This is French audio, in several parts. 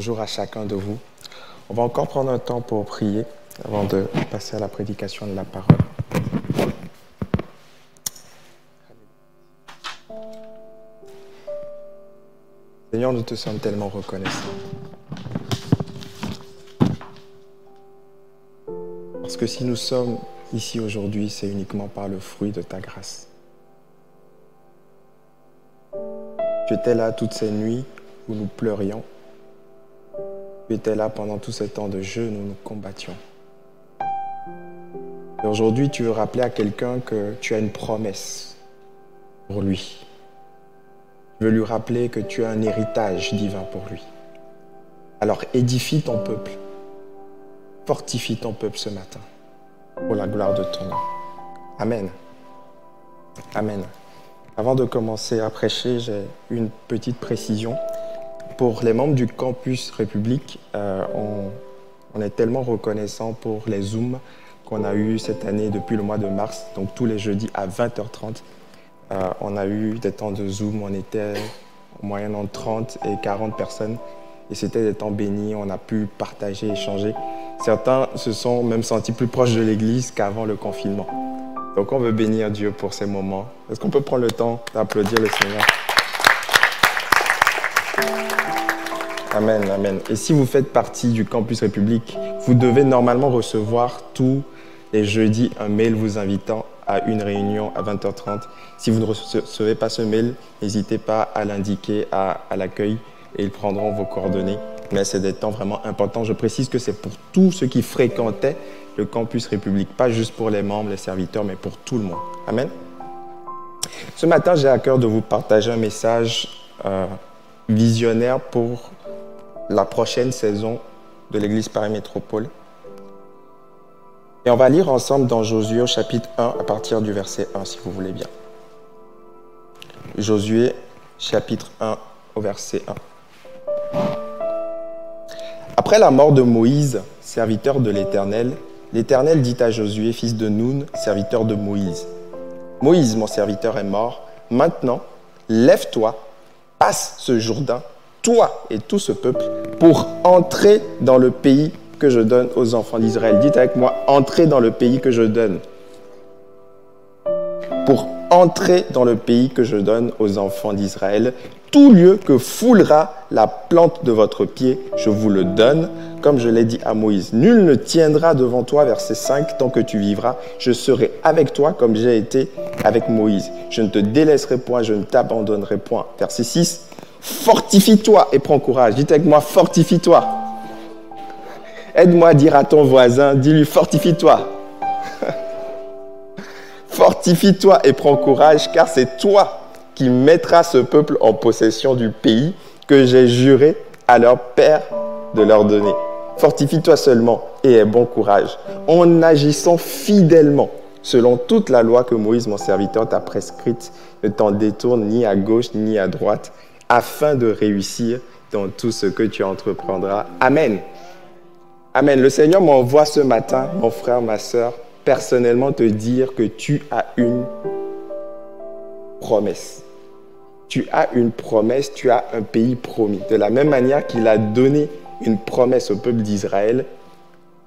Bonjour à chacun de vous. On va encore prendre un temps pour prier avant de passer à la prédication de la parole. Seigneur, nous te sommes tellement reconnaissants. Parce que si nous sommes ici aujourd'hui, c'est uniquement par le fruit de ta grâce. Tu étais là toutes ces nuits où nous pleurions. Tu étais là pendant tous ces temps de jeûne où nous combattions. Et aujourd'hui, tu veux rappeler à quelqu'un que tu as une promesse pour lui. Tu veux lui rappeler que tu as un héritage divin pour lui. Alors édifie ton peuple. Fortifie ton peuple ce matin pour la gloire de ton nom. Amen. Amen. Avant de commencer à prêcher, j'ai une petite précision. Pour les membres du campus République, euh, on, est tellement reconnaissant pour les Zooms qu'on a eu cette année depuis le mois de mars, donc tous les jeudis à 20h30. Euh, on a eu des temps de Zoom, on était en moyenne entre 30 et 40 personnes. Et c'était des temps bénis, on a pu partager, échanger. Certains se sont même sentis plus proches de l'Église qu'avant le confinement. Donc on veut bénir Dieu pour ces moments. Est-ce qu'on peut prendre le temps d'applaudir le Seigneur? Amen, amen. Et si vous faites partie du campus République, vous devez normalement recevoir tous les jeudis un mail vous invitant à une réunion à 20h30. Si vous ne recevez pas ce mail, n'hésitez pas à l'indiquer à, à l'accueil et ils prendront vos coordonnées. Mais c'est des temps vraiment importants. Je précise que c'est pour tous ceux qui fréquentaient le campus République, pas juste pour les membres, les serviteurs, mais pour tout le monde. Amen. Ce matin, j'ai à cœur de vous partager un message euh, visionnaire pour la prochaine saison de l'Église Paris Métropole. Et on va lire ensemble dans Josué au chapitre 1 à partir du verset 1, si vous voulez bien. Josué chapitre 1 au verset 1. Après la mort de Moïse, serviteur de l'Éternel, l'Éternel dit à Josué, fils de Noun, serviteur de Moïse, Moïse, mon serviteur, est mort. Maintenant, lève-toi, passe ce Jourdain, toi et tout ce peuple, pour entrer dans le pays que je donne aux enfants d'Israël. Dites avec moi, entrer dans le pays que je donne. Pour entrer dans le pays que je donne aux enfants d'Israël, tout lieu que foulera la plante de votre pied, je vous le donne, comme je l'ai dit à Moïse. Nul ne tiendra devant toi, verset 5, tant que tu vivras. Je serai avec toi comme j'ai été avec Moïse. Je ne te délaisserai point, je ne t'abandonnerai point. Verset 6, fortifie-toi et prends courage. Dites avec moi, fortifie-toi. Aide-moi à dire à ton voisin, dis-lui, fortifie-toi. fortifie-toi et prends courage, car c'est toi qui mettra ce peuple en possession du pays que j'ai juré à leur père de leur donner. Fortifie-toi seulement et aie bon courage, en agissant fidèlement selon toute la loi que Moïse, mon serviteur, t'a prescrite. Ne t'en détourne ni à gauche ni à droite, afin de réussir dans tout ce que tu entreprendras. Amen. Amen. Le Seigneur m'envoie ce matin, mon frère, ma soeur, personnellement te dire que tu as une promesse tu as une promesse, tu as un pays promis. De la même manière qu'il a donné une promesse au peuple d'Israël,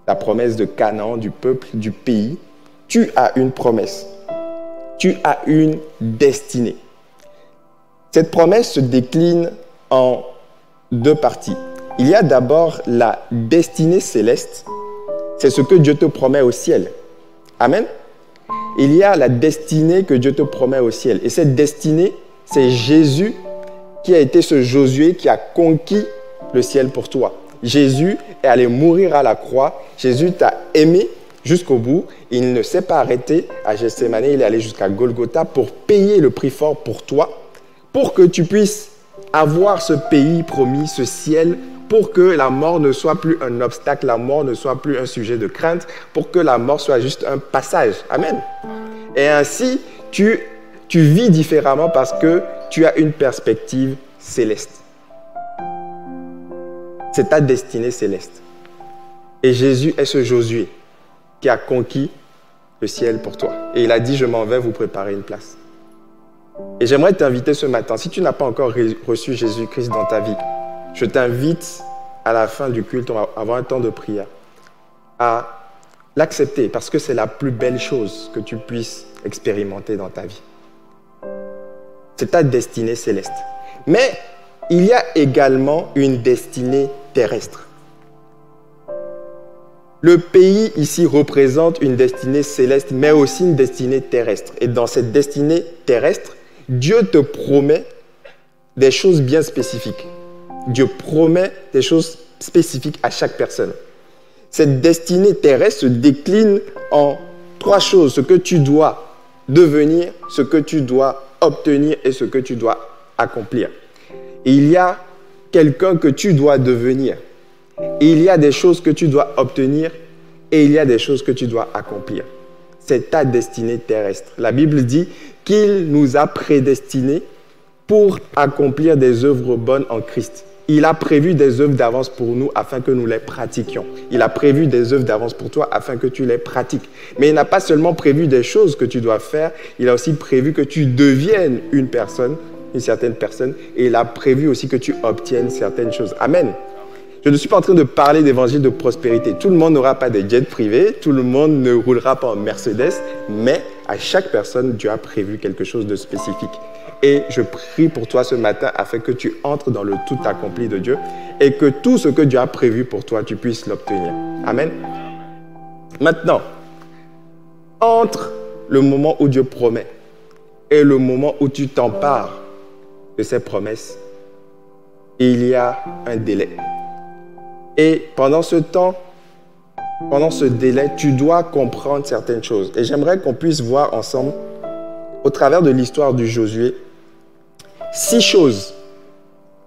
la promesse de Canaan, du peuple, du pays, tu as une promesse. Tu as une destinée. Cette promesse se décline en deux parties. Il y a d'abord la destinée céleste. C'est ce que Dieu te promet au ciel. Amen. Il y a la destinée que Dieu te promet au ciel. Et cette destinée, c'est Jésus qui a été ce Josué qui a conquis le ciel pour toi. Jésus est allé mourir à la croix. Jésus t'a aimé jusqu'au bout. Il ne s'est pas arrêté à Gethsemane. Il est allé jusqu'à Golgotha pour payer le prix fort pour toi, pour que tu puisses avoir ce pays promis, ce ciel, pour que la mort ne soit plus un obstacle, la mort ne soit plus un sujet de crainte, pour que la mort soit juste un passage. Amen. Et ainsi, tu tu vis différemment parce que tu as une perspective céleste. C'est ta destinée céleste. Et Jésus est ce Josué qui a conquis le ciel pour toi. Et il a dit, je m'en vais vous préparer une place. Et j'aimerais t'inviter ce matin, si tu n'as pas encore reçu Jésus-Christ dans ta vie, je t'invite à la fin du culte, on va avoir un temps de prière, à l'accepter parce que c'est la plus belle chose que tu puisses expérimenter dans ta vie. C'est ta destinée céleste. Mais il y a également une destinée terrestre. Le pays ici représente une destinée céleste, mais aussi une destinée terrestre. Et dans cette destinée terrestre, Dieu te promet des choses bien spécifiques. Dieu promet des choses spécifiques à chaque personne. Cette destinée terrestre se décline en trois choses. Ce que tu dois devenir, ce que tu dois obtenir et ce que tu dois accomplir. il y a quelqu'un que tu dois devenir. il y a des choses que tu dois obtenir et il y a des choses que tu dois accomplir. C'est ta destinée terrestre. La Bible dit qu'il nous a prédestinés pour accomplir des œuvres bonnes en Christ. Il a prévu des œuvres d'avance pour nous afin que nous les pratiquions. Il a prévu des œuvres d'avance pour toi afin que tu les pratiques. Mais il n'a pas seulement prévu des choses que tu dois faire, il a aussi prévu que tu deviennes une personne, une certaine personne, et il a prévu aussi que tu obtiennes certaines choses. Amen. Je ne suis pas en train de parler d'évangile de prospérité. Tout le monde n'aura pas de jet privé, tout le monde ne roulera pas en Mercedes, mais à chaque personne, Dieu a prévu quelque chose de spécifique. Et je prie pour toi ce matin afin que tu entres dans le tout accompli de Dieu et que tout ce que Dieu a prévu pour toi, tu puisses l'obtenir. Amen. Maintenant, entre le moment où Dieu promet et le moment où tu t'empares de ses promesses, il y a un délai. Et pendant ce temps, pendant ce délai, tu dois comprendre certaines choses. Et j'aimerais qu'on puisse voir ensemble, au travers de l'histoire du Josué, six choses,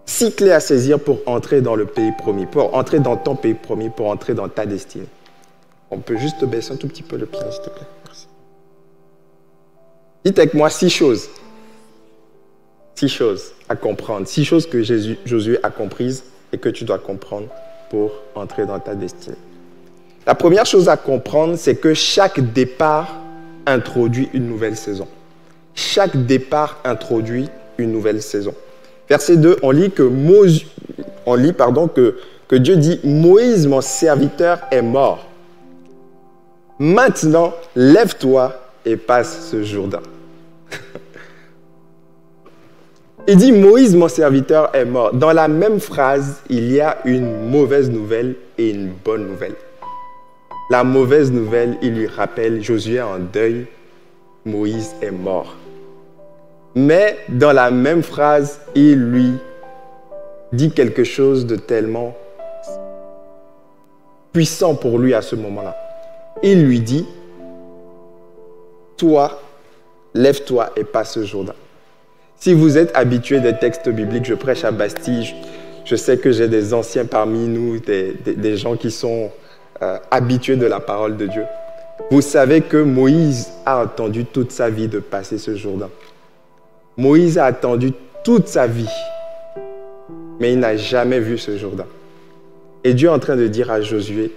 six clés à saisir pour entrer dans le pays promis, pour entrer dans ton pays promis, pour entrer dans ta destinée. On peut juste baisser un tout petit peu le pied, s'il te plaît. Merci. Dites avec moi six choses. Six choses à comprendre. Six choses que Josué a comprises et que tu dois comprendre pour entrer dans ta destinée. La première chose à comprendre, c'est que chaque départ introduit une nouvelle saison. Chaque départ introduit une nouvelle saison. Verset 2, on lit que, on lit, pardon, que, que Dieu dit, Moïse, mon serviteur, est mort. Maintenant, lève-toi et passe ce Jourdain. Il dit, Moïse, mon serviteur, est mort. Dans la même phrase, il y a une mauvaise nouvelle et une bonne nouvelle. La mauvaise nouvelle, il lui rappelle, Josué en deuil, Moïse est mort. Mais dans la même phrase, il lui dit quelque chose de tellement puissant pour lui à ce moment-là. Il lui dit, toi, lève-toi et passe ce Jourdain. Si vous êtes habitué des textes bibliques, je prêche à Bastille, je sais que j'ai des anciens parmi nous, des, gens qui sont euh, habitués de la parole de Dieu. Vous savez que Moïse a entendu toute sa vie de passer ce Jourdain. Moïse a attendu toute sa vie, mais il n'a jamais vu ce Jourdain. Et Dieu est en train de dire à Josué,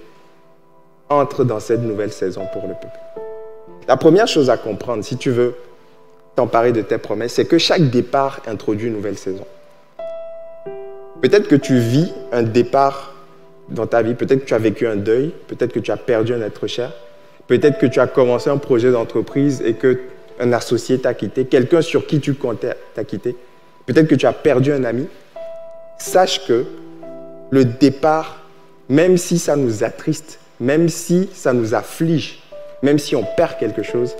entre dans cette nouvelle saison pour le peuple. La première chose à comprendre, si tu veux t'emparer de tes promesses, c'est que chaque départ introduit une nouvelle saison. Peut-être que tu vis un départ dans ta vie, peut-être que tu as vécu un deuil, peut-être que tu as perdu un être cher, peut-être que tu as commencé un projet d'entreprise et que un associé t'a quitté, quelqu'un sur qui tu comptais t'a quitté, peut-être que tu as perdu un ami, sache que le départ, même si ça nous attriste, même si ça nous afflige, même si on perd quelque chose,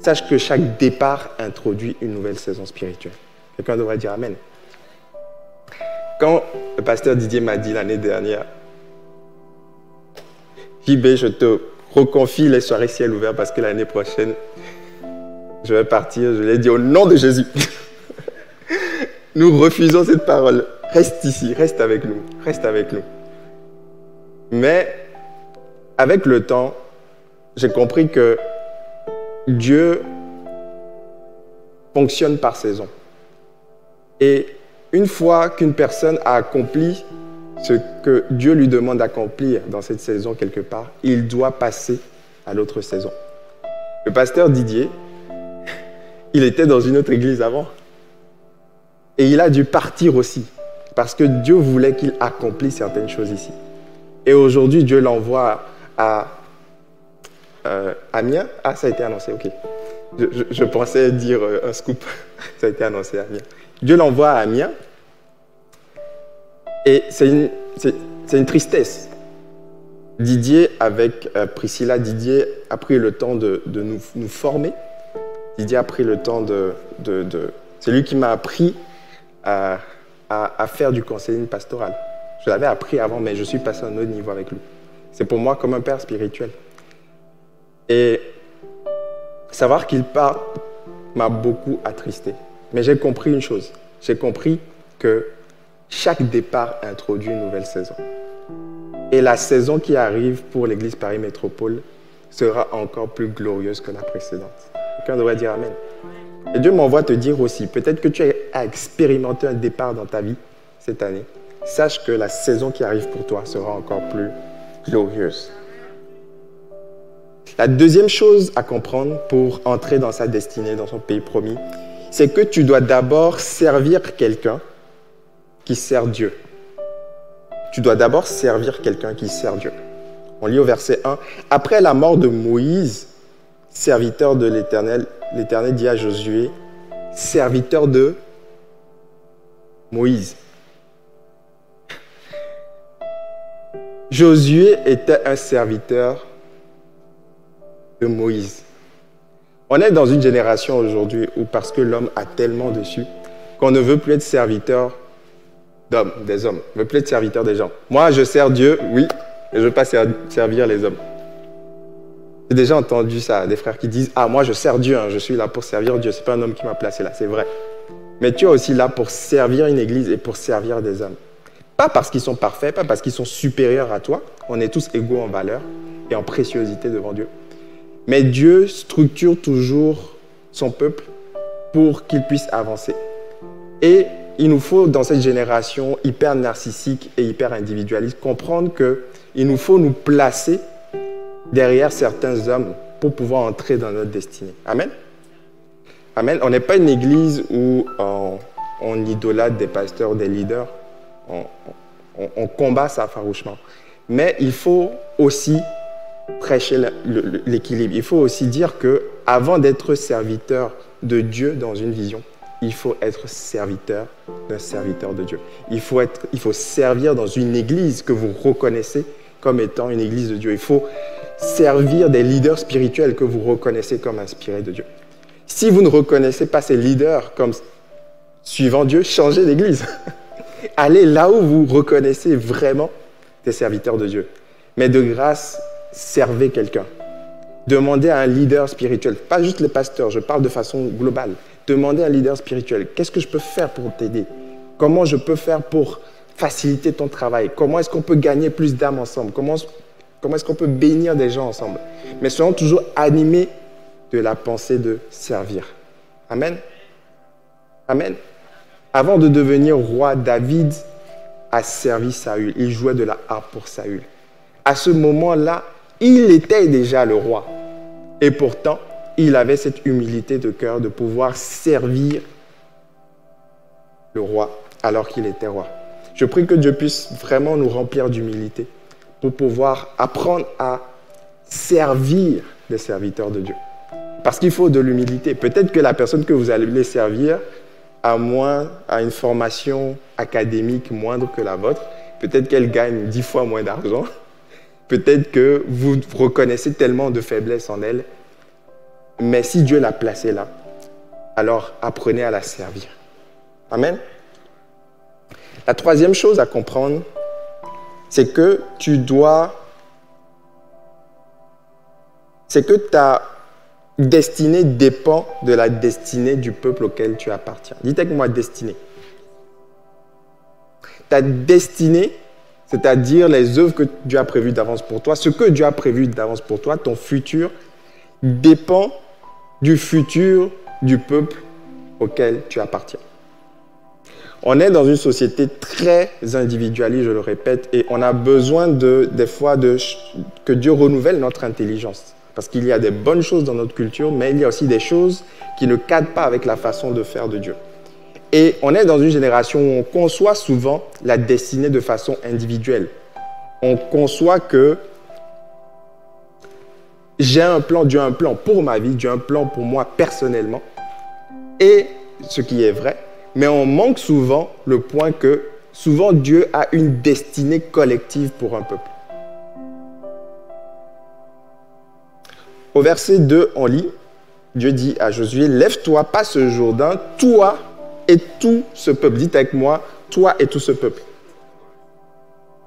sache que chaque départ introduit une nouvelle saison spirituelle. Quelqu'un devrait dire Amen. Quand le pasteur Didier m'a dit l'année dernière, JB, je te reconfie les soirées ciel ouvert parce que l'année prochaine, je vais partir, je l'ai dit au nom de Jésus. nous refusons cette parole. Reste ici, reste avec nous, reste avec nous. Mais avec le temps, j'ai compris que Dieu fonctionne par saison. Et une fois qu'une personne a accompli ce que Dieu lui demande d'accomplir dans cette saison quelque part, il doit passer à l'autre saison. Le pasteur Didier, il était dans une autre église avant. Et il a dû partir aussi. parce que Dieu voulait qu'il accomplisse certaines choses ici. Et aujourd'hui, Dieu l'envoie à euh, Amiens? Ah, ça a été annoncé, ok. Je, pensais dire euh, un scoop. ça a été annoncé à Amiens. Dieu l'envoie à Amiens. Et c'est une, une, tristesse. Didier, avec euh, Priscilla, Didier a pris le temps de, de nous, nous, former. Didier a pris le temps de... de, de c'est lui qui m'a appris à, à, à, faire du conseilling pastoral. Je l'avais appris avant, mais je suis passé à un autre niveau avec lui. C'est pour moi comme un père spirituel. Et savoir qu'il part m'a beaucoup attristé. Mais j'ai compris une chose. J'ai compris que chaque départ introduit une nouvelle saison. Et la saison qui arrive pour l'Église Paris Métropole sera encore plus glorieuse que la précédente. Quelqu'un devrait dire Amen. Et Dieu m'envoie te dire aussi, peut-être que tu as expérimenté un départ dans ta vie cette année. Sache que la saison qui arrive pour toi sera encore plus glorieuse. La deuxième chose à comprendre pour entrer dans sa destinée, dans son pays promis, c'est que tu dois d'abord servir quelqu'un qui sert Dieu. Tu dois d'abord servir quelqu'un qui sert Dieu. On lit au verset 1. Après la mort de Moïse, serviteur de l'Éternel, l'Éternel dit à Josué, serviteur de Moïse. Josué était un serviteur de Moïse. On est dans une génération aujourd'hui où parce que l'homme a tellement dessus qu'on ne veut plus être serviteur d'hommes, des hommes. On ne veut plus être serviteur des gens. Moi, je sers Dieu, oui, mais je ne veux pas servir les hommes. J'ai déjà entendu ça, des frères qui disent Ah, moi, je sers Dieu, hein, je suis là pour servir Dieu. Ce n'est pas un homme qui m'a placé là, c'est vrai. Mais tu es aussi là pour servir une église et pour servir des hommes. Pas parce qu'ils sont parfaits, pas parce qu'ils sont supérieurs à toi. On est tous égaux en valeur et en préciosité devant Dieu. Mais Dieu structure toujours son peuple pour qu'il puisse avancer. Et il nous faut, dans cette génération hyper narcissique et hyper individualiste, comprendre qu'il nous faut nous placer derrière certains hommes pour pouvoir entrer dans notre destinée. Amen. Amen. On n'est pas une église où on, on idolâtre des pasteurs, des leaders. On, on combat ça farouchement. Mais il faut aussi prêcher l'équilibre. Il faut aussi dire que avant d'être serviteur de Dieu dans une vision, il faut être serviteur d'un serviteur de Dieu. Il faut, être, il faut servir dans une église que vous reconnaissez comme étant une église de Dieu. Il faut servir des leaders spirituels que vous reconnaissez comme inspirés de Dieu. Si vous ne reconnaissez pas ces leaders comme suivant Dieu, changez d'église. Allez là où vous reconnaissez vraiment des serviteurs de Dieu. Mais de grâce, servez quelqu'un. Demandez à un leader spirituel, pas juste les pasteurs, je parle de façon globale. Demandez à un leader spirituel, qu'est-ce que je peux faire pour t'aider? Comment je peux faire pour faciliter ton travail? Comment est-ce qu'on peut gagner plus d'âmes ensemble? Comment, comment est-ce qu'on peut bénir des gens ensemble? Mais soyons toujours animés de la pensée de servir. Amen. Amen. Avant de devenir roi, David a servi Saül. Il jouait de la harpe pour Saül. À ce moment-là, il était déjà le roi. Et pourtant, il avait cette humilité de cœur de pouvoir servir le roi alors qu'il était roi. Je prie que Dieu puisse vraiment nous remplir d'humilité pour pouvoir apprendre à servir les serviteurs de Dieu. Parce qu'il faut de l'humilité. Peut-être que la personne que vous allez servir a, moins, a une formation académique moindre que la vôtre. Peut-être qu'elle gagne dix fois moins d'argent. Peut-être que vous reconnaissez tellement de faiblesses en elle, mais si Dieu l'a placée là, alors apprenez à la servir. Amen. La troisième chose à comprendre, c'est que tu dois, c'est que ta destinée dépend de la destinée du peuple auquel tu appartiens. Dites avec moi destinée. Ta destinée c'est-à-dire les œuvres que Dieu a prévues d'avance pour toi, ce que Dieu a prévu d'avance pour toi, ton futur, dépend du futur du peuple auquel tu appartiens. On est dans une société très individualiste, je le répète, et on a besoin de, des fois de, que Dieu renouvelle notre intelligence. Parce qu'il y a des bonnes choses dans notre culture, mais il y a aussi des choses qui ne cadrent pas avec la façon de faire de Dieu. Et on est dans une génération où on conçoit souvent la destinée de façon individuelle. On conçoit que j'ai un plan, Dieu a un plan pour ma vie, Dieu a un plan pour moi personnellement. Et ce qui est vrai, mais on manque souvent le point que souvent Dieu a une destinée collective pour un peuple. Au verset 2, on lit, Dieu dit à Josué, lève-toi, passe ce Jourdain, toi et tout ce peuple. Dites avec moi, toi et tout ce peuple.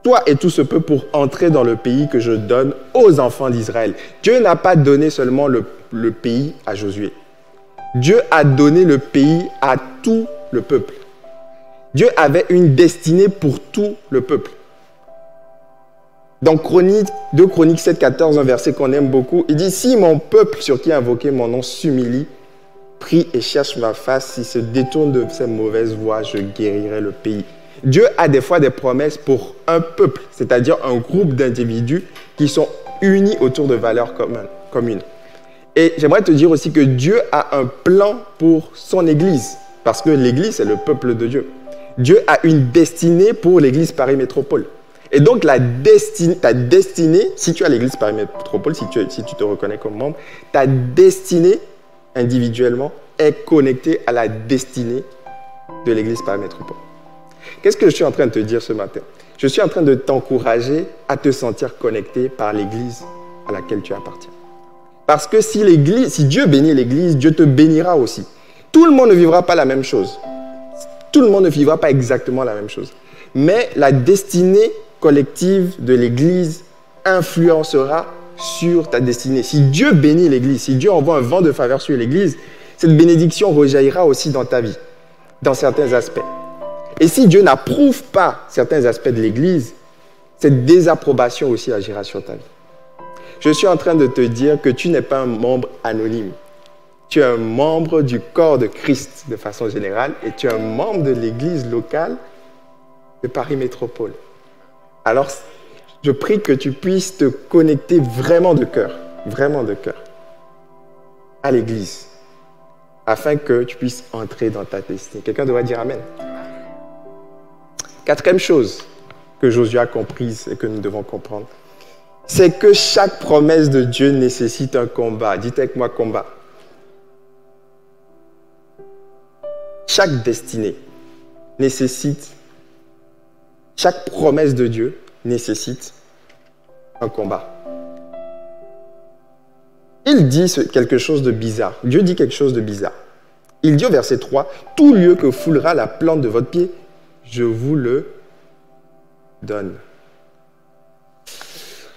Toi et tout ce peuple pour entrer dans le pays que je donne aux enfants d'Israël. Dieu n'a pas donné seulement le, pays à Josué. Dieu a donné le pays à tout le peuple. Dieu avait une destinée pour tout le peuple. Dans Chronique, 2 Chroniques 7, 14, un verset qu'on aime beaucoup, il dit Si mon peuple sur qui invoqué mon nom s'humilie, prie et cherche ma face, s'il se détourne de ses mauvaises voies, je guérirai le pays. Dieu a des fois des promesses pour un peuple, c'est-à-dire un groupe d'individus qui sont unis autour de valeurs communes. Et j'aimerais te dire aussi que Dieu a un plan pour son Église, parce que l'Église, c'est le peuple de Dieu. Dieu a une destinée pour l'Église Paris Métropole. Et donc, ta destinée, si tu as l'église Paris Métropole, si tu te reconnais comme membre, ta destinée individuellement est connectée à la destinée de l'église Paris Métropole. Qu'est-ce que je suis en train de te dire ce matin? Je suis en train de t'encourager à te sentir connecté par l'église à laquelle tu appartiens. Parce que si, l'église, si Dieu bénit l'église, Dieu te bénira aussi. Tout le monde ne vivra pas la même chose. Tout le monde ne vivra pas exactement la même chose. Mais la destinée collective de l'Église influencera sur ta destinée. Si Dieu bénit l'Église, si Dieu envoie un vent de faveur sur l'Église, cette bénédiction rejaillira aussi dans ta vie, dans certains aspects. Et si Dieu n'approuve pas certains aspects de l'Église, cette désapprobation aussi agira sur ta vie. Je suis en train de te dire que tu n'es pas un membre anonyme. Tu es un membre du corps de Christ de façon générale et tu es un membre de l'Église locale de Paris Métropole. Alors, je prie que tu puisses te connecter vraiment de cœur, vraiment de cœur, à l'Église, afin que tu puisses entrer dans ta destinée. Quelqu'un devrait dire Amen. Quatrième chose que Josué a comprise et que nous devons comprendre, c'est que chaque promesse de Dieu nécessite un combat. Dites avec moi combat. Chaque destinée nécessite chaque promesse de Dieu nécessite un combat. Il dit quelque chose de bizarre. Dieu dit quelque chose de bizarre. Il dit au verset 3, Tout lieu que foulera la plante de votre pied, je vous le donne.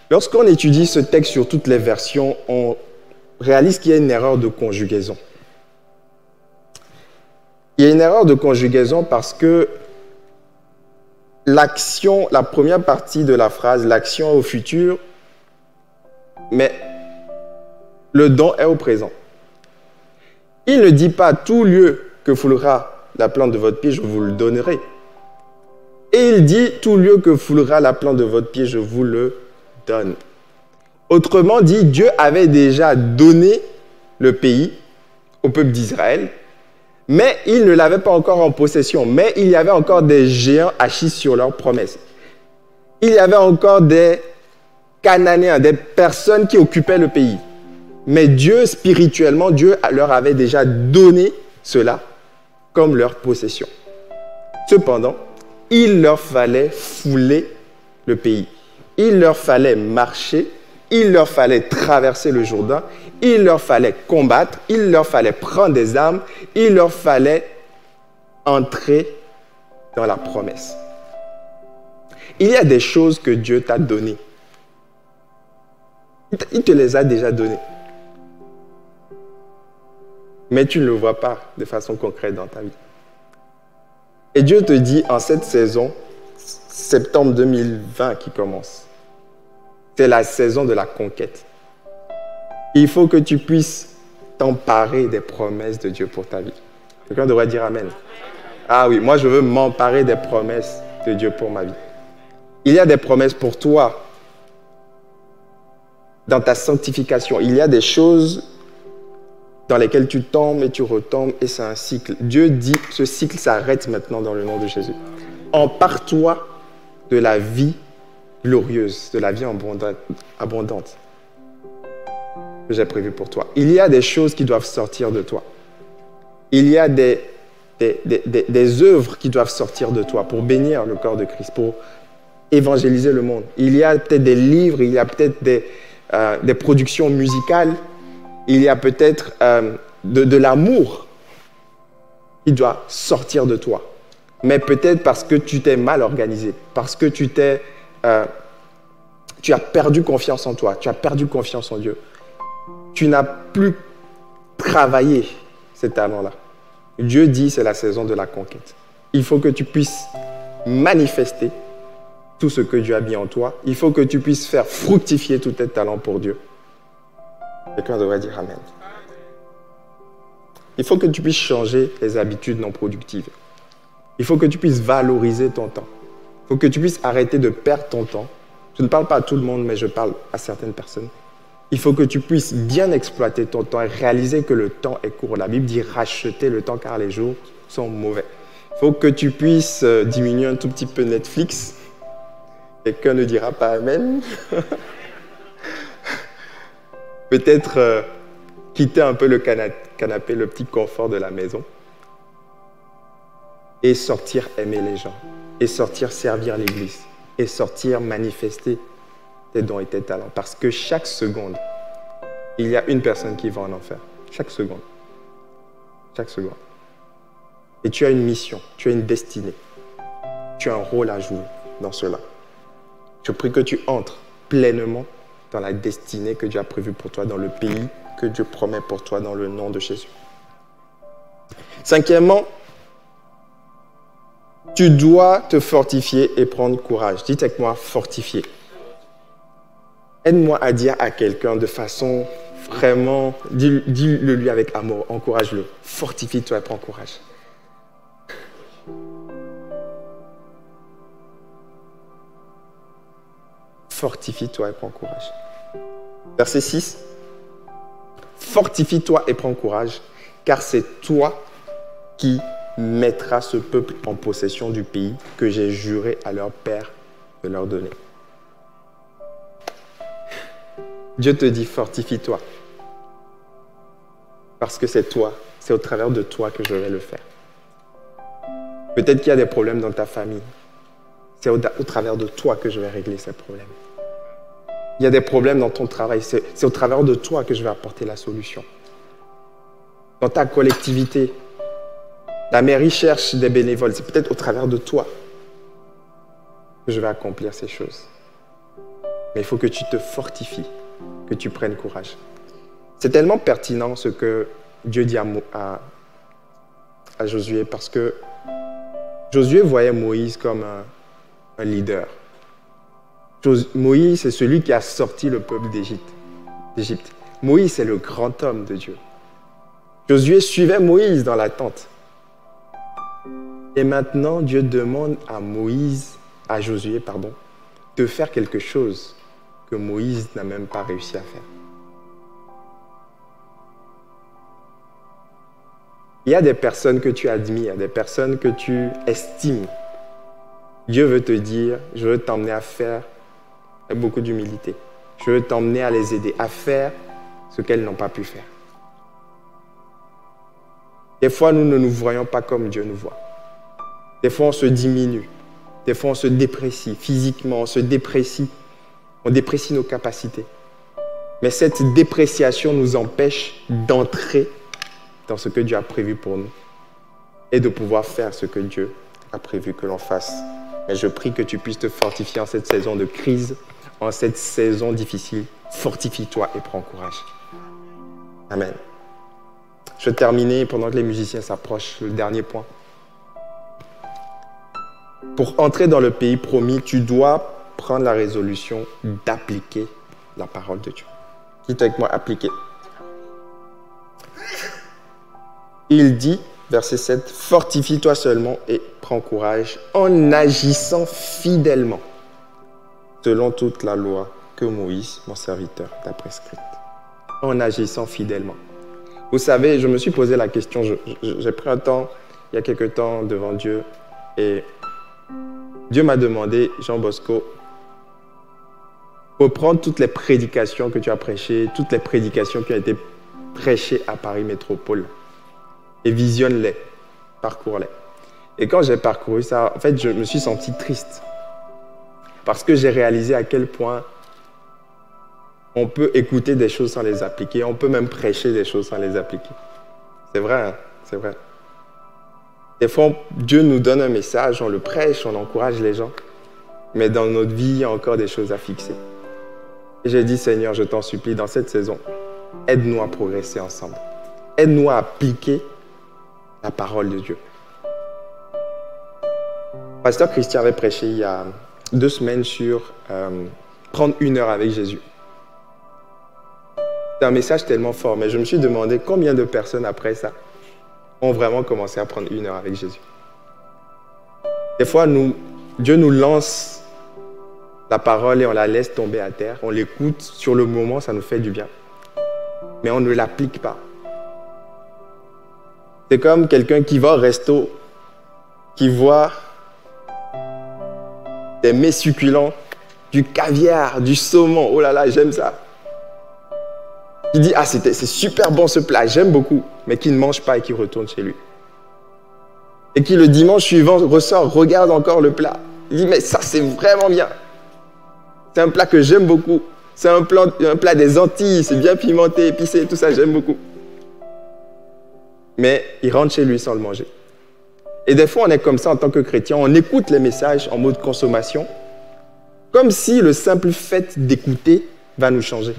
Lorsqu'on étudie ce texte sur toutes les versions, on réalise qu'il y a une erreur de conjugaison. Il y a une erreur de conjugaison parce que l'action, la première partie de la phrase, l'action au futur, mais le don est au présent. Il ne dit pas tout lieu que foulera la plante de votre pied, je vous le donnerai. Et il dit tout lieu que foulera la plante de votre pied, je vous le donne. Autrement dit, Dieu avait déjà donné le pays au peuple d'Israël mais ils ne l'avaient pas encore en possession. Mais il y avait encore des géants assis sur leurs promesses. Il y avait encore des Cananéens, des personnes qui occupaient le pays. Mais Dieu, spirituellement, Dieu leur avait déjà donné cela comme leur possession. Cependant, il leur fallait fouler le pays. Il leur fallait marcher il leur fallait traverser le Jourdain, il leur fallait combattre, il leur fallait prendre des armes, il leur fallait entrer dans la promesse. Il y a des choses que Dieu t'a données. Il te les a déjà données. Mais tu ne le vois pas de façon concrète dans ta vie. Et Dieu te dit en cette saison, septembre 2020 qui commence, c'est la saison de la conquête. Il faut que tu puisses t'emparer des promesses de Dieu pour ta vie. Quelqu'un devrait dire Amen. Ah oui, moi je veux m'emparer des promesses de Dieu pour ma vie. Il y a des promesses pour toi dans ta sanctification. Il y a des choses dans lesquels tu tombes et tu retombes, et c'est un cycle. Dieu dit, ce cycle s'arrête maintenant dans le nom de Jésus. Empare-toi de la vie glorieuse, de la vie abondante que j'ai prévue pour toi. Il y a des choses qui doivent sortir de toi. Il y a des, des, des, des œuvres qui doivent sortir de toi pour bénir le corps de Christ, pour évangéliser le monde. Il y a peut-être des livres, il y a peut-être des, euh, des productions musicales, il y a peut-être euh, de, de l'amour qui doit sortir de toi. Mais peut-être parce que tu t'es mal organisé, parce que tu t'es, euh, tu as perdu confiance en toi, tu as perdu confiance en Dieu. Tu n'as plus travaillé ces talents-là. Dieu dit c'est la saison de la conquête. Il faut que tu puisses manifester tout ce que Dieu a mis en toi. Il faut que tu puisses faire fructifier tous tes talents pour Dieu. Quelqu'un devrait dire Amen. Il faut que tu puisses changer les habitudes non productives. Il faut que tu puisses valoriser ton temps. Il faut que tu puisses arrêter de perdre ton temps. Je ne parle pas à tout le monde, mais je parle à certaines personnes. Il faut que tu puisses bien exploiter ton temps et réaliser que le temps est court. La Bible dit racheter le temps car les jours sont mauvais. Il faut que tu puisses euh, diminuer un tout petit peu Netflix. Quelqu'un ne dira pas Amen. Peut-être euh, quitter un peu le canapé, le petit confort de la maison et sortir aimer les gens, et sortir servir l'Église, et sortir manifester tes dons et tes talents. Parce que chaque seconde, il y a une personne qui va en enfer. Chaque seconde. Chaque seconde. Et tu as une mission, tu as une destinée, tu as un rôle à jouer dans cela. Je prie que tu entres pleinement dans la destinée que Dieu a prévue pour toi, dans le pays que Dieu promet pour toi, dans le nom de Jésus. Cinquièmement, tu dois te fortifier et prendre courage. Dites avec moi, fortifier. Aide-moi à dire à quelqu'un de façon vraiment, dis-le lui avec amour, encourage-le. Fortifie-toi et prends courage. Fortifie-toi et prends courage. Verset 6. Fortifie-toi et prends courage, car c'est toi qui mettras ce peuple en possession du pays que j'ai juré à leur père de leur donner. Dieu te dit, fortifie-toi. Parce que c'est toi, c'est au travers de toi que je vais le faire. Peut-être qu'il y a des problèmes dans ta famille. C'est au, travers de toi que je vais régler ces problèmes. Il y a des problèmes dans ton travail. C'est au travers de toi que je vais apporter la solution. Dans ta collectivité, la mairie cherche des bénévoles. C'est peut-être au travers de toi que je vais accomplir ces choses. Mais il faut que tu te fortifies, que tu prennes courage. C'est tellement pertinent ce que Dieu dit à, à, Josué parce que Josué voyait Moïse comme un, leader. Moïse, c'est celui qui a sorti le peuple d'Égypte. Moïse, c'est le grand homme de Dieu. Josué suivait Moïse dans la tente. Et maintenant, Dieu demande à Moïse, à Josué, pardon, de faire quelque chose que Moïse n'a même pas réussi à faire. Il y a des personnes que tu admires, des personnes que tu estimes. Dieu veut te dire, je veux t'emmener à faire avec beaucoup d'humilité. Je veux t'emmener à les aider à faire ce qu'elles n'ont pas pu faire. Des fois, nous ne nous voyons pas comme Dieu nous voit. Des fois, on se diminue. Des fois, on se déprécie physiquement, on se déprécie. On déprécie nos capacités. Mais cette dépréciation nous empêche d'entrer dans ce que Dieu a prévu pour nous et de pouvoir faire ce que Dieu a prévu que l'on fasse. Mais je prie que tu puisses te fortifier en cette saison de crise, en cette saison difficile. Fortifie-toi et prends courage. Amen. Je vais terminer pendant que les musiciens s'approchent, le dernier point. Pour entrer dans le pays promis, tu dois prendre la résolution d'appliquer la parole de Dieu. Dites avec moi, appliquer. Il dit, verset 7, Fortifie-toi seulement et prends courage en agissant fidèlement, selon toute la loi que Moïse, mon serviteur, t'a prescrite. En agissant fidèlement. Vous savez, je me suis posé la question, j'ai pris un temps, il y a quelque temps, devant Dieu, et Dieu m'a demandé, Jean Bosco, reprendre toutes les prédications que tu as prêchées, toutes les prédications qui ont été prêchées à Paris Métropole, et visionne-les, parcours-les. Et quand j'ai parcouru ça, en fait, je me suis senti triste. Parce que j'ai réalisé à quel point on peut écouter des choses sans les appliquer. On peut même prêcher des choses sans les appliquer. C'est vrai, hein? c'est vrai. Des fois, Dieu nous donne un message, on le prêche, on encourage les gens. Mais dans notre vie, il y a encore des choses à fixer. Et j'ai dit, Seigneur, je t'en supplie, dans cette saison, aide-nous à progresser ensemble. Aide-nous à appliquer la parole de Dieu. Pasteur Christian avait prêché il y a deux semaines sur euh, prendre une heure avec Jésus. C'est un message tellement fort, mais je me suis demandé combien de personnes après ça ont vraiment commencé à prendre une heure avec Jésus. Des fois, Dieu nous lance la parole et on la laisse tomber à terre. On l'écoute, sur le moment, ça nous fait du bien. Mais on ne l'applique pas. C'est comme quelqu'un qui va au resto, qui voit des mets succulents, du caviar, du saumon. Oh là là, j'aime ça. Il dit, ah, c'est super bon ce plat, j'aime beaucoup, mais qui ne mange pas et qui retourne chez lui. Et qui le dimanche suivant ressort, regarde encore le plat. Il dit, mais ça, c'est vraiment bien. C'est un plat que j'aime beaucoup. C'est un plat, un plat des Antilles, c'est bien pimenté, épicé, tout ça, j'aime beaucoup. Mais il rentre chez lui sans le manger. Et des fois, on est comme ça en tant que chrétien, on écoute les messages en mode consommation, comme si le simple fait d'écouter va nous changer.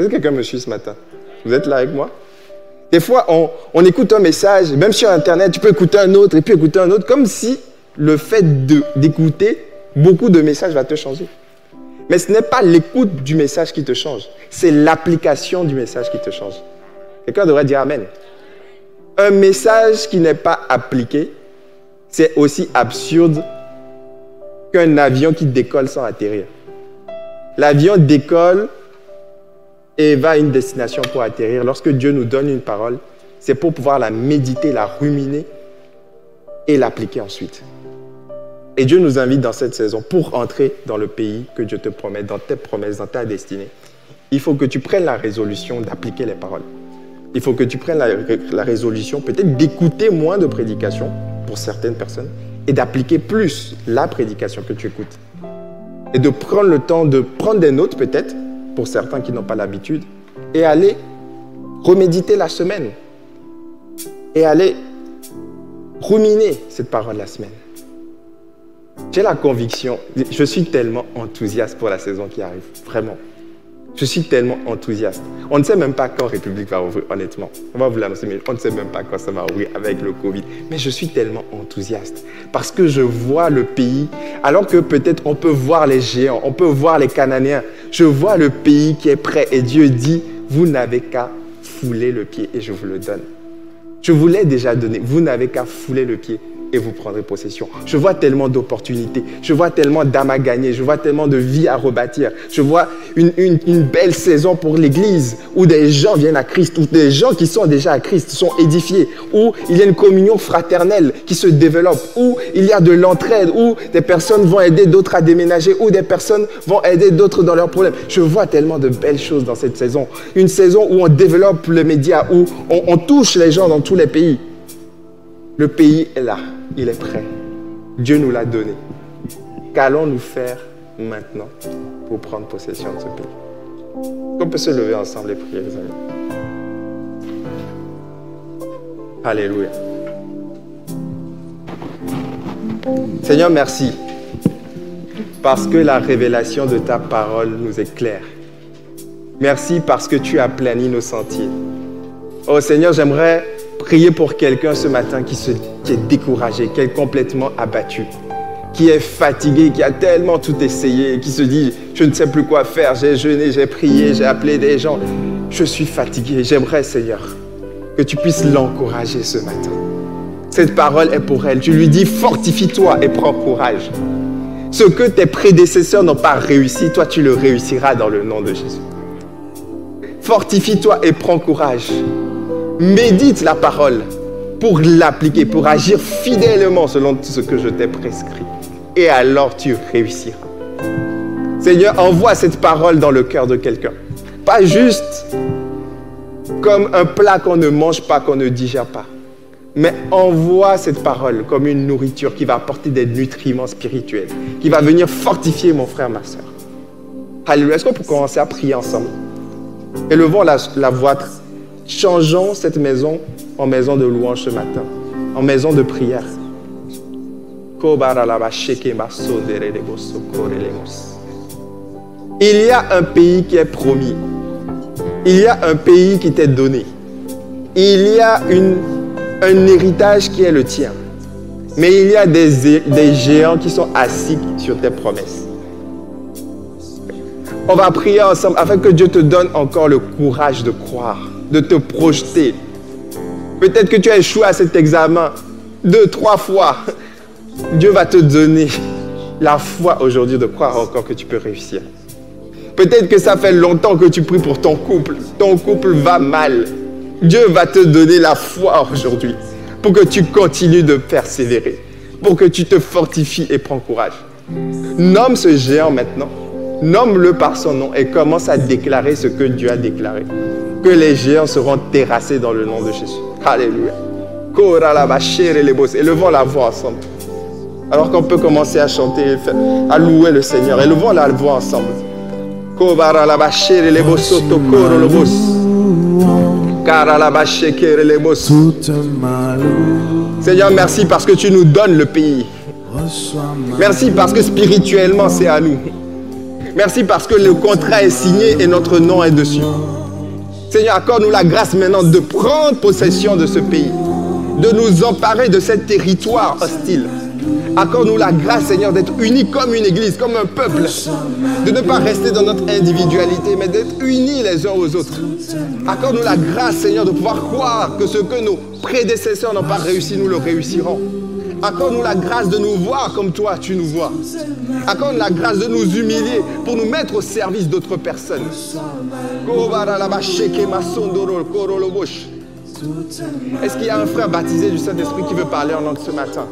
Est-ce que quelqu'un me suit ce matin? Vous êtes là avec moi? Des fois, on, écoute un message, même sur Internet, tu peux écouter un autre et puis écouter un autre, comme si le fait d'écouter beaucoup de messages va te changer. Mais ce n'est pas l'écoute du message qui te change, c'est l'application du message qui te change. Quelqu'un devrait dire Amen. Un message qui n'est pas appliqué, c'est aussi absurde qu'un avion qui décolle sans atterrir. L'avion décolle et va à une destination pour atterrir. Lorsque Dieu nous donne une parole, c'est pour pouvoir la méditer, la ruminer et l'appliquer ensuite. Et Dieu nous invite dans cette saison pour entrer dans le pays que Dieu te promet, dans tes promesses, dans ta destinée. Il faut que tu prennes la résolution d'appliquer les paroles. Il faut que tu prennes la, résolution peut-être d'écouter moins de prédications pour certaines personnes et d'appliquer plus la prédication que tu écoutes. Et de prendre le temps de prendre des notes peut-être pour certains qui n'ont pas l'habitude, et aller reméditer la semaine, et aller ruminer cette parole la semaine. J'ai la conviction, je suis tellement enthousiaste pour la saison qui arrive, vraiment. Je suis tellement enthousiaste. On ne sait même pas quand République va ouvrir, honnêtement. On va vous l'annoncer, mais on ne sait même pas quand ça va ouvrir avec le Covid. Mais je suis tellement enthousiaste parce que je vois le pays, alors que peut-être on peut voir les géants, on peut voir les Cananéens. Je vois le pays qui est prêt et Dieu dit, vous n'avez qu'à fouler le pied et je vous le donne. Je vous l'ai déjà donné, vous n'avez qu'à fouler le pied et vous prendrez possession. Je vois tellement d'opportunités, je vois tellement d'âmes à gagner, je vois tellement de vies à rebâtir. Je vois une, belle saison pour l'Église où des gens viennent à Christ, où des gens qui sont déjà à Christ sont édifiés, où il y a une communion fraternelle qui se développe, où il y a de l'entraide, où des personnes vont aider d'autres à déménager, où des personnes vont aider d'autres dans leurs problèmes. Je vois tellement de belles choses dans cette saison. Une saison où on développe les médias, où on touche les gens dans tous les pays. Le pays est là, il est prêt. Dieu nous l'a donné. Qu'allons-nous faire maintenant pour prendre possession de ce pays? On peut se lever ensemble et prier, les amis. Alléluia. Seigneur, merci. Parce que la révélation de ta parole nous éclaire. Merci parce que tu as plani nos sentiers. Oh Seigneur, j'aimerais prier pour quelqu'un ce matin qui, se, qui est découragé, qui est complètement abattu, qui est fatigué, qui a tellement tout essayé, qui se dit, je ne sais plus quoi faire, j'ai jeûné, j'ai prié, j'ai appelé des gens, je suis fatigué. J'aimerais, Seigneur, que tu puisses l'encourager ce matin. Cette parole est pour elle. Tu lui dis, fortifie-toi et prends courage. Ce que tes prédécesseurs n'ont pas réussi, toi tu le réussiras dans le nom de Jésus. Fortifie-toi et prends courage. Médite la parole pour l'appliquer, pour agir fidèlement selon ce que je t'ai prescrit. Et alors tu réussiras. Seigneur, envoie cette parole dans le cœur de quelqu'un. Pas juste comme un plat qu'on ne mange pas, qu'on ne digère pas. Mais envoie cette parole comme une nourriture qui va apporter des nutriments spirituels, qui va venir fortifier mon frère, ma soeur. Alléluia. Est-ce qu'on peut commencer à prier ensemble? Élevons la, la voix. Changeons cette maison en maison de louange ce matin, en maison de prière. Il y a un pays qui est promis. Il y a un pays qui t'est donné. Il y a une, un héritage qui est le tien. Mais il y a des, des géants qui sont assis sur tes promesses. On va prier ensemble afin que Dieu te donne encore le courage de croire, de te projeter. Peut-être que tu as échoué à cet examen deux, trois fois. Dieu va te donner la foi aujourd'hui de croire encore que tu peux réussir. Peut-être que ça fait longtemps que tu pries pour ton couple. Ton couple va mal. Dieu va te donner la foi aujourd'hui pour que tu continues de persévérer, pour que tu te fortifies et prends courage. Nomme ce géant maintenant. Nomme-le par son nom et commence à déclarer ce que Dieu a déclaré. Que les géants seront terrassés dans le nom de Jésus. Alléluia. Élevons la voix ensemble. Alors qu'on peut commencer à chanter, à louer le Seigneur. Élevons la voix ensemble. Seigneur, merci parce que tu nous donnes le pays. Merci parce que spirituellement c'est à nous. Merci parce que le contrat est signé et notre nom est dessus. Seigneur, accorde-nous la grâce maintenant de prendre possession de ce pays, de nous emparer de ce territoire hostile. Accorde-nous la grâce, Seigneur, d'être unis comme une église, comme un peuple. De ne pas rester dans notre individualité, mais d'être unis les uns aux autres. Accorde-nous la grâce, Seigneur, de pouvoir croire que ce que nos prédécesseurs n'ont pas réussi, nous le réussirons. Accorde-nous la grâce de nous voir comme toi, tu nous vois. Accorde la grâce de nous humilier pour nous mettre au service d'autres personnes. Est-ce qu'il y a un frère baptisé du Saint-Esprit qui veut parler en langue ce matin?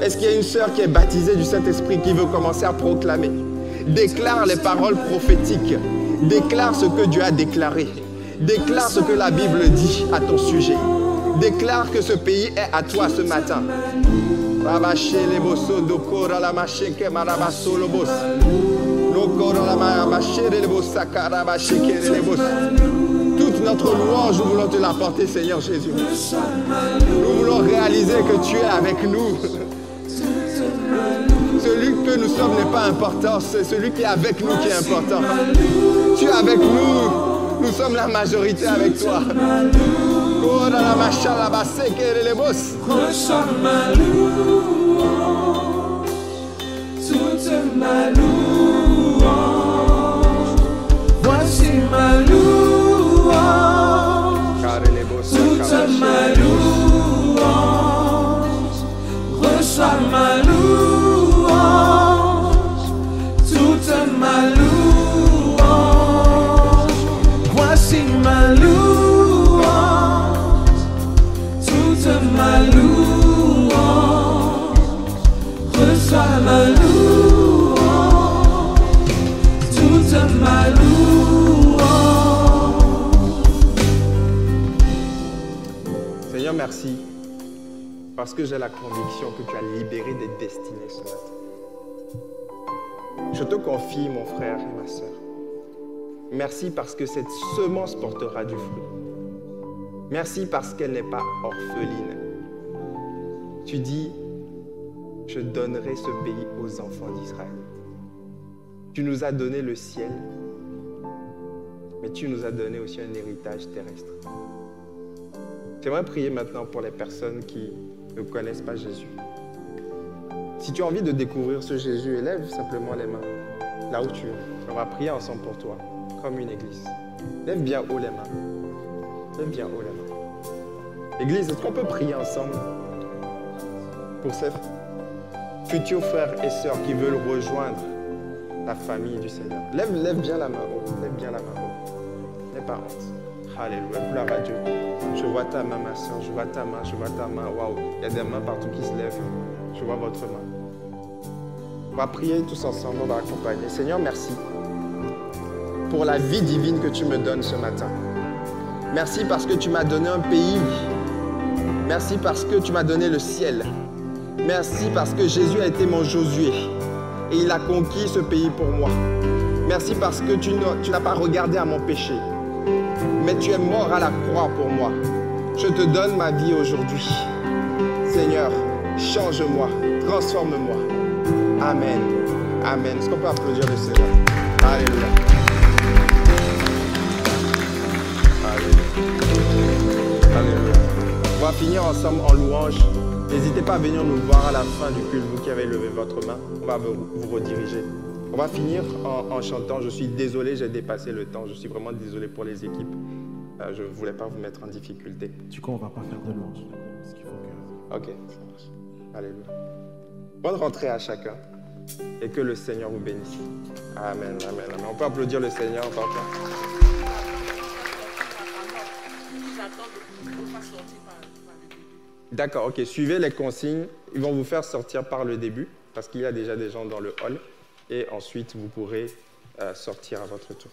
Est-ce qu'il y a une sœur qui est baptisée du Saint-Esprit qui veut commencer à proclamer? Déclare les paroles prophétiques. Déclare ce que Dieu a déclaré. Déclare ce que la Bible dit à ton sujet. Déclare que ce pays est à toi ce matin. Toute notre louange, nous voulons te l'apporter, Seigneur Jésus. Nous voulons réaliser que tu es avec nous. Celui que nous sommes n'est pas important, c'est celui qui est avec nous qui est important. Tu es avec nous, nous sommes la majorité avec toi. Toute ma louange, voici ma louange, toute ma louange, reçois ma louange. Parce que j'ai la conviction que tu as libéré des destinées ce matin. Je te confie, mon frère et ma soeur. Merci parce que cette semence portera du fruit. Merci parce qu'elle n'est pas orpheline. Tu dis, je donnerai ce pays aux enfants d'Israël. Tu nous as donné le ciel, mais tu nous as donné aussi un héritage terrestre. J'aimerais prier maintenant pour les personnes qui ne connaissent pas Jésus. Si tu as envie de découvrir ce Jésus, élève simplement les mains là où tu es. On va prier ensemble pour toi, comme une église. Lève bien haut les mains. Lève bien haut les mains. Église, est-ce qu'on peut prier ensemble pour ces futurs frères et sœurs qui veulent rejoindre la famille du Seigneur? Lève, bien la main haut. Lève bien la main haut. N'aie pas. Alléluia. Gloire à Dieu. Je vois ta main, ma soeur. Je vois ta main. Je vois ta main. Waouh. Il y a des mains partout qui se lèvent. Je vois votre main. On va prier tous ensemble. On va accompagner. Seigneur, merci pour la vie divine que tu me donnes ce matin. Merci parce que tu m'as donné un pays. Merci parce que tu m'as donné le ciel. Merci parce que Jésus a été mon Josué et il a conquis ce pays pour moi. Merci parce que tu n'as pas regardé à mon péché, mais tu es mort à la croix pour moi. Je te donne ma vie aujourd'hui. Seigneur, change-moi, transforme-moi. Amen. Amen. Est-ce qu'on peut applaudir le Seigneur? Alléluia. Alléluia. Alléluia. On va finir ensemble en louange. N'hésitez pas à venir nous voir à la fin du culte, vous qui avez levé votre main. On va vous, rediriger. On va finir en, chantant. Je suis désolé, j'ai dépassé le temps. Je suis vraiment désolé pour les équipes. Euh, je ne voulais pas vous mettre en difficulté. Du coup, on ne va pas faire de louange. Parce qu'il faut que... Ok, ça marche. Alléluia. Bonne rentrée à chacun. Et que le Seigneur vous bénisse. Amen, amen, amen. On peut applaudir le Seigneur, papa. D'accord, ok. Suivez les consignes. Ils vont vous faire sortir par le début, parce qu'il y a déjà des gens dans le hall. Et ensuite, vous pourrez euh, sortir à votre tour.